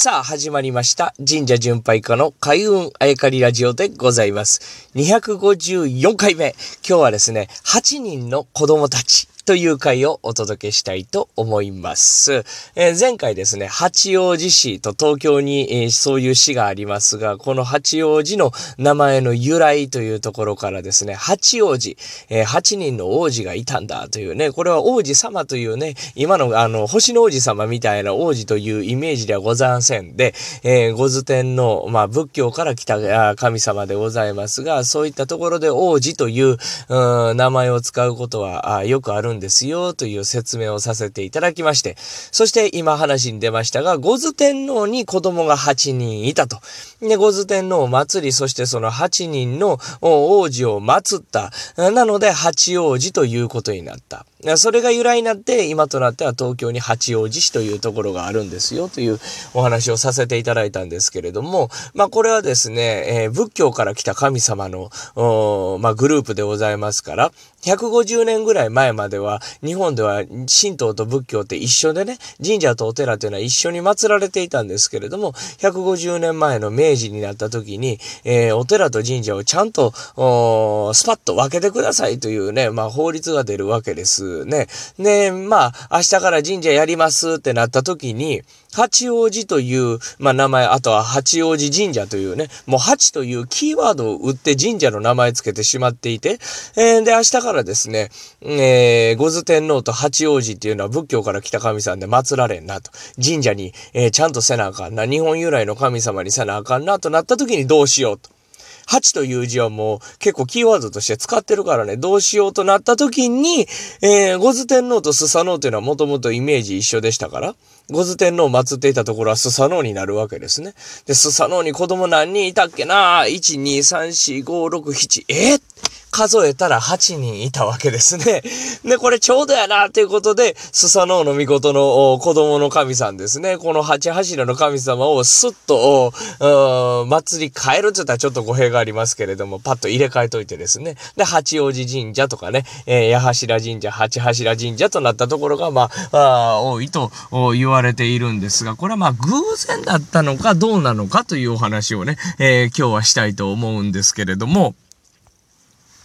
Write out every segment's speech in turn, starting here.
さあ、始まりました。神社巡拝家の開運あやかりラジオでございます。254回目。今日はですね、8人の子供たちという回をお届けしたいと思います。えー、前回ですね、八王子市と東京に、えー、そういう市がありますが、この八王子の名前の由来というところからですね、八王子、えー、8人の王子がいたんだというね、これは王子様というね、今のあの、星の王子様みたいな王子というイメージではございませんで、えー、御図天の、まあ、仏教から来た神様でございますが、そういったところで王子という、う名前を使うことはよくあるんですよという説明をさせていただきまして、そして今話に出ましたが、五頭天皇に子供が8人いたと。で、五頭天皇を祭り、そしてその8人の王子を祀った。なので、八王子ということになった。それが由来になって、今となっては東京に八王子市というところがあるんですよというお話をさせていただいたんですけれども、まあこれはですね、えー、仏教から来た神様の、まあ、グループでございますから、150年ぐらい前までは、日本では神道と仏教って一緒でね、神社とお寺というのは一緒に祀られていたんですけれども、150年前の明治になった時に、えー、お寺と神社をちゃんと、スパッと分けてくださいというね、まあ法律が出るわけです。ね。で、まあ、明日から神社やりますってなった時に、八王子という、まあ、名前、あとは八王子神社というね、もう八というキーワードを打って神社の名前つけてしまっていて、えー、で、明日からですね、えー、五頭天皇と八王子っていうのは仏教から来た神さんで祀られんなと。神社に、えー、ちゃんとせなあかんな。日本由来の神様にせなあかんなとなった時にどうしようと。8という字はもう結構キーワードとして使ってるからね、どうしようとなった時に、えー、五頭天皇とスサノオというのはもともとイメージ一緒でしたから、五頭天皇を祀っていたところはスサノオになるわけですね。で、スサノオに子供何人いたっけな ?1、2、3、4、5、6、7、えー数えたら8人いたわけですね。で、これちょうどやな、ということで、スサノオノミコトの子供の神さんですね。この八柱の神様をスッと、祭り変えるって言ったらちょっと語弊がありますけれども、パッと入れ替えといてですね。で、八王子神社とかね、えー、八柱神社、八柱神社となったところが、まあ、あ多いと言われているんですが、これはまあ偶然だったのかどうなのかというお話をね、えー、今日はしたいと思うんですけれども、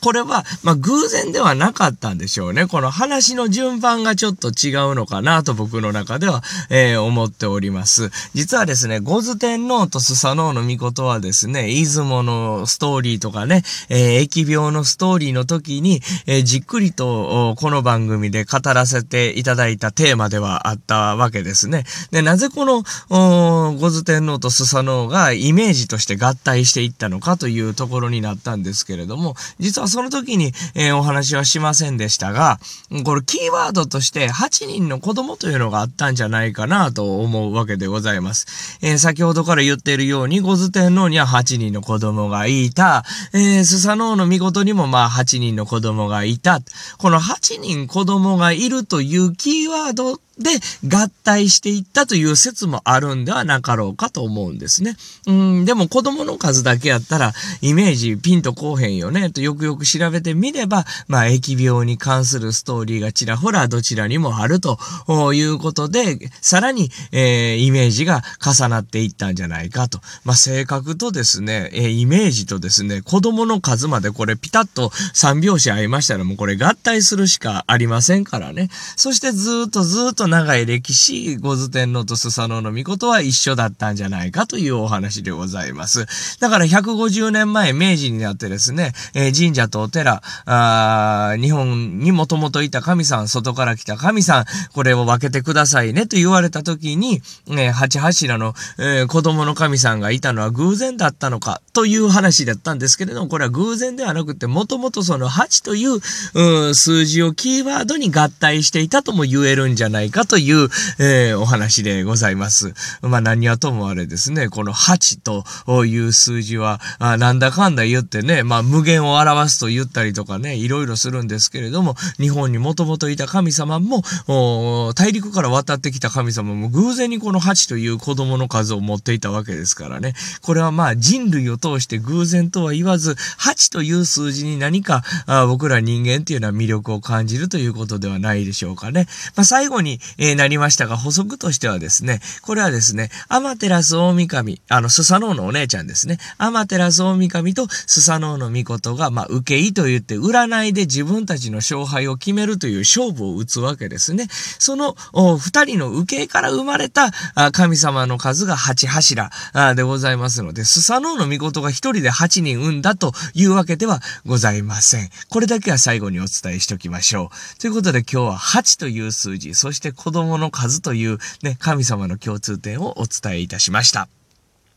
これは、まあ、偶然ではなかったんでしょうね。この話の順番がちょっと違うのかなと僕の中では、えー、思っております。実はですね、五頭天皇とスサノオの御事はですね、出雲のストーリーとかね、えー、疫病のストーリーの時に、えー、じっくりとこの番組で語らせていただいたテーマではあったわけですね。で、なぜこの、五頭天皇とスサノオがイメージとして合体していったのかというところになったんですけれども、実はその時に、えー、お話はしませんでしたが、これキーワードとして8人の子供というのがあったんじゃないかなと思うわけでございます。えー、先ほどから言っているように、五頭天皇には8人の子供がいた。えー、スサノオの見事にもまあ8人の子供がいた。この8人子供がいるというキーワードで、合体していったという説もあるんではなかろうかと思うんですね。うん、でも子供の数だけやったら、イメージピンとこうへんよね、とよくよく調べてみれば、まあ、疫病に関するストーリーがちらほらどちらにもあるということで、さらに、えー、イメージが重なっていったんじゃないかと。まあ、性格とですね、えー、イメージとですね、子供の数までこれピタッと三拍子合いましたらもうこれ合体するしかありませんからね。そしてずっとずっと長い歴史、五頭天皇とスサノオノミコトは一緒だったんじゃないかというお話でございます。だから150年前、明治になってですね、えー、神社とお寺、あ日本にもともといた神さん、外から来た神さん、これを分けてくださいねと言われた時に、えー、八柱の、えー、子供の神さんがいたのは偶然だったのかという話だったんですけれども、これは偶然ではなくて、もともとその8という、う、数字をキーワードに合体していたとも言えるんじゃないかかという、えー、お話でございます。まあ何はともあれですね、この8という数字は、あなんだかんだ言ってね、まあ無限を表すと言ったりとかね、いろいろするんですけれども、日本にもともといた神様も、大陸から渡ってきた神様も偶然にこの8という子供の数を持っていたわけですからね。これはまあ人類を通して偶然とは言わず、8という数字に何かあ僕ら人間っていうのは魅力を感じるということではないでしょうかね。まあ最後に、え、なりましたが、補足としてはですね、これはですね、アマテラス大神、あの、スサノオのお姉ちゃんですね。アマテラス大神とスサノオの御事が、まあ、受け意と言って、占いで自分たちの勝敗を決めるという勝負を打つわけですね。その、二人の受けから生まれた神様の数が八柱でございますので、スサノオの御事が一人で八人産んだというわけではございません。これだけは最後にお伝えしておきましょう。ということで今日は8という数字、そして子供の数というね、神様の共通点をお伝えいたしました。